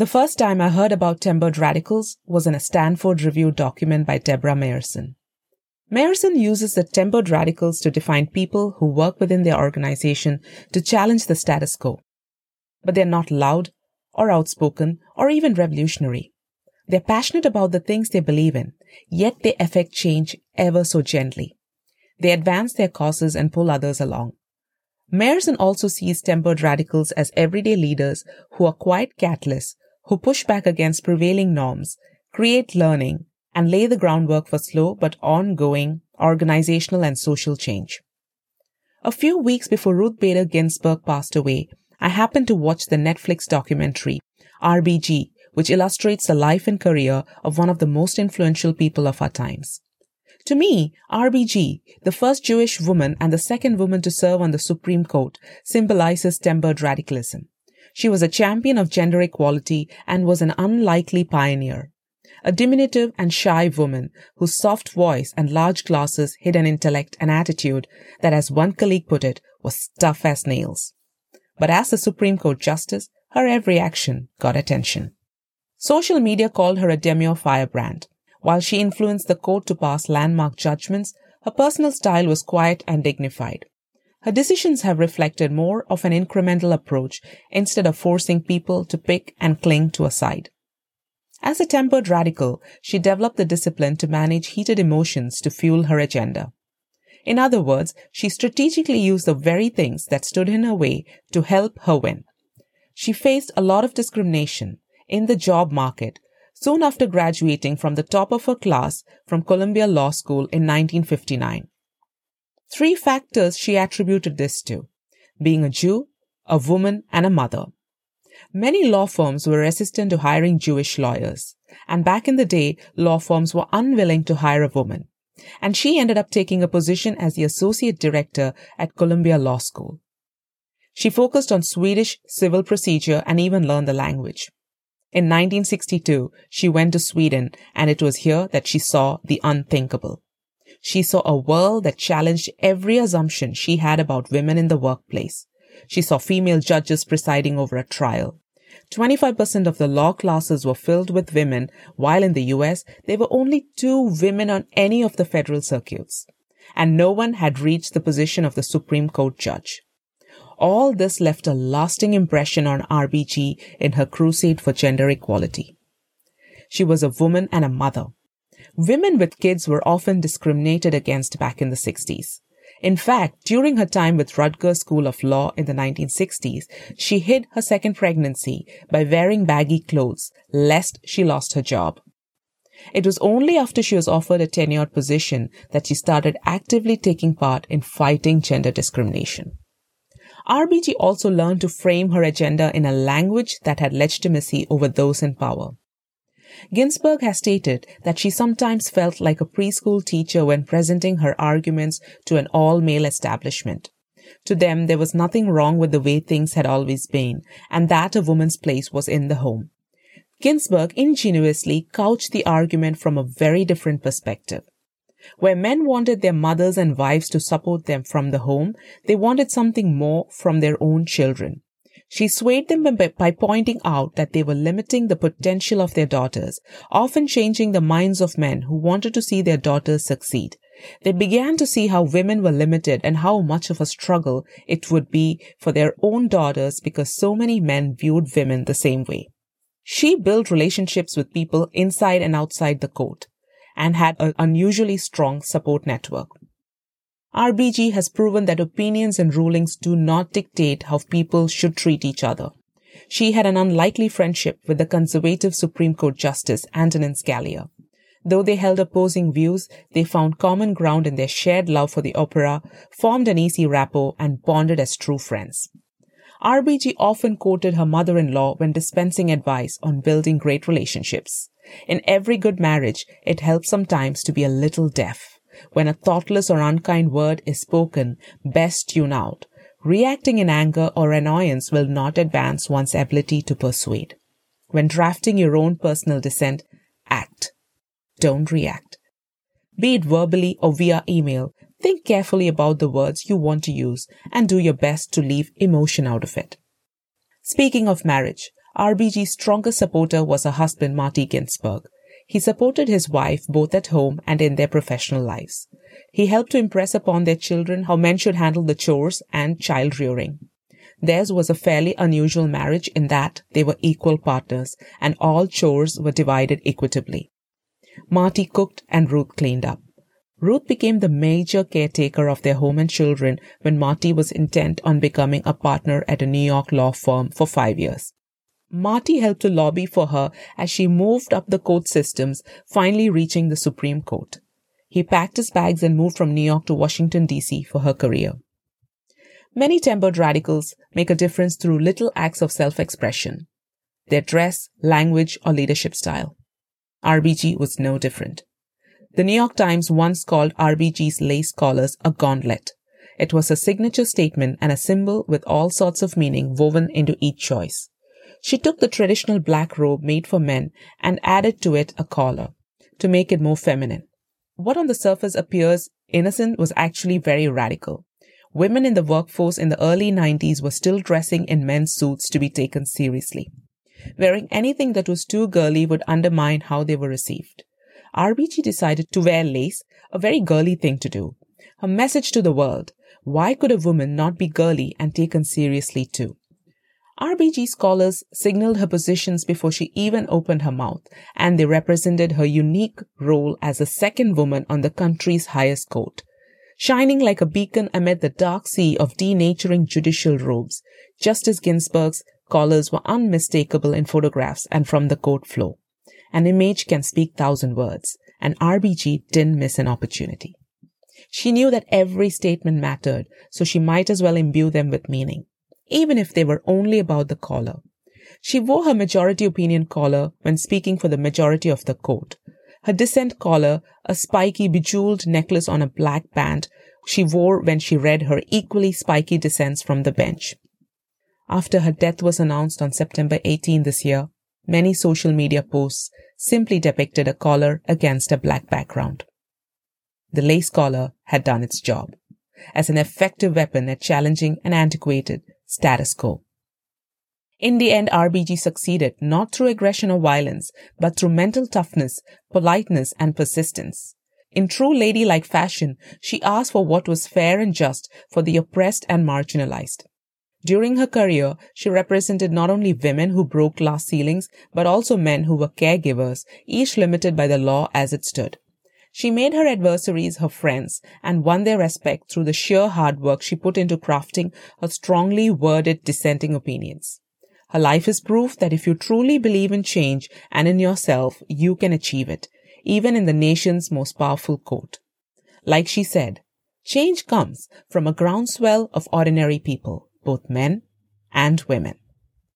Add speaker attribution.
Speaker 1: The first time I heard about tempered radicals was in a Stanford Review document by Deborah Meyerson. Meyerson uses the tempered radicals to define people who work within their organization to challenge the status quo. But they're not loud or outspoken or even revolutionary. They're passionate about the things they believe in, yet they affect change ever so gently. They advance their causes and pull others along. Meyerson also sees tempered radicals as everyday leaders who are quiet catalysts who push back against prevailing norms, create learning, and lay the groundwork for slow but ongoing organizational and social change. A few weeks before Ruth Bader Ginsburg passed away, I happened to watch the Netflix documentary, RBG, which illustrates the life and career of one of the most influential people of our times. To me, RBG, the first Jewish woman and the second woman to serve on the Supreme Court, symbolizes tempered radicalism. She was a champion of gender equality and was an unlikely pioneer. A diminutive and shy woman whose soft voice and large glasses hid an intellect and attitude that, as one colleague put it, was tough as nails. But as the Supreme Court Justice, her every action got attention. Social media called her a demure firebrand. While she influenced the court to pass landmark judgments, her personal style was quiet and dignified. Her decisions have reflected more of an incremental approach instead of forcing people to pick and cling to a side. As a tempered radical, she developed the discipline to manage heated emotions to fuel her agenda. In other words, she strategically used the very things that stood in her way to help her win. She faced a lot of discrimination in the job market soon after graduating from the top of her class from Columbia Law School in 1959. Three factors she attributed this to being a Jew, a woman, and a mother. Many law firms were resistant to hiring Jewish lawyers, and back in the day, law firms were unwilling to hire a woman. And she ended up taking a position as the associate director at Columbia Law School. She focused on Swedish civil procedure and even learned the language. In 1962, she went to Sweden, and it was here that she saw the unthinkable. She saw a world that challenged every assumption she had about women in the workplace. She saw female judges presiding over a trial. 25% of the law classes were filled with women, while in the US, there were only two women on any of the federal circuits. And no one had reached the position of the Supreme Court judge. All this left a lasting impression on RBG in her crusade for gender equality. She was a woman and a mother. Women with kids were often discriminated against back in the 60s. In fact, during her time with Rutgers School of Law in the 1960s, she hid her second pregnancy by wearing baggy clothes, lest she lost her job. It was only after she was offered a tenured position that she started actively taking part in fighting gender discrimination. RBG also learned to frame her agenda in a language that had legitimacy over those in power. Ginsburg has stated that she sometimes felt like a preschool teacher when presenting her arguments to an all male establishment. To them, there was nothing wrong with the way things had always been, and that a woman's place was in the home. Ginsburg ingenuously couched the argument from a very different perspective. Where men wanted their mothers and wives to support them from the home, they wanted something more from their own children. She swayed them by pointing out that they were limiting the potential of their daughters, often changing the minds of men who wanted to see their daughters succeed. They began to see how women were limited and how much of a struggle it would be for their own daughters because so many men viewed women the same way. She built relationships with people inside and outside the court and had an unusually strong support network. RBG has proven that opinions and rulings do not dictate how people should treat each other. She had an unlikely friendship with the conservative Supreme Court Justice Antonin Scalia. Though they held opposing views, they found common ground in their shared love for the opera, formed an easy rapport, and bonded as true friends. RBG often quoted her mother-in-law when dispensing advice on building great relationships. In every good marriage, it helps sometimes to be a little deaf. When a thoughtless or unkind word is spoken, best tune out. Reacting in anger or annoyance will not advance one's ability to persuade. When drafting your own personal dissent, act. Don't react. Be it verbally or via email, think carefully about the words you want to use and do your best to leave emotion out of it. Speaking of marriage, RBG's strongest supporter was her husband, Marty Ginsburg. He supported his wife both at home and in their professional lives. He helped to impress upon their children how men should handle the chores and child rearing. Theirs was a fairly unusual marriage in that they were equal partners and all chores were divided equitably. Marty cooked and Ruth cleaned up. Ruth became the major caretaker of their home and children when Marty was intent on becoming a partner at a New York law firm for five years. Marty helped to lobby for her as she moved up the court systems, finally reaching the Supreme Court. He packed his bags and moved from New York to Washington, D.C. for her career. Many tempered radicals make a difference through little acts of self-expression. Their dress, language, or leadership style. RBG was no different. The New York Times once called RBG's lace collars a gauntlet. It was a signature statement and a symbol with all sorts of meaning woven into each choice. She took the traditional black robe made for men and added to it a collar to make it more feminine. What on the surface appears innocent was actually very radical. Women in the workforce in the early 90s were still dressing in men's suits to be taken seriously. Wearing anything that was too girly would undermine how they were received. RBG decided to wear lace, a very girly thing to do. Her message to the world, why could a woman not be girly and taken seriously too? RBG scholars signaled her positions before she even opened her mouth, and they represented her unique role as the second woman on the country's highest court. Shining like a beacon amid the dark sea of denaturing judicial robes, Justice Ginsburg's collars were unmistakable in photographs and from the court floor. An image can speak thousand words, and RBG didn't miss an opportunity. She knew that every statement mattered, so she might as well imbue them with meaning even if they were only about the collar. She wore her majority opinion collar when speaking for the majority of the court. Her dissent collar, a spiky bejeweled necklace on a black band, she wore when she read her equally spiky dissents from the bench. After her death was announced on September 18 this year, many social media posts simply depicted a collar against a black background. The lace collar had done its job as an effective weapon at challenging an antiquated status quo. In the end, RBG succeeded not through aggression or violence, but through mental toughness, politeness, and persistence. In true ladylike fashion, she asked for what was fair and just for the oppressed and marginalized. During her career, she represented not only women who broke glass ceilings, but also men who were caregivers, each limited by the law as it stood. She made her adversaries her friends and won their respect through the sheer hard work she put into crafting her strongly worded dissenting opinions. Her life is proof that if you truly believe in change and in yourself, you can achieve it, even in the nation's most powerful court. Like she said, change comes from a groundswell of ordinary people, both men and women.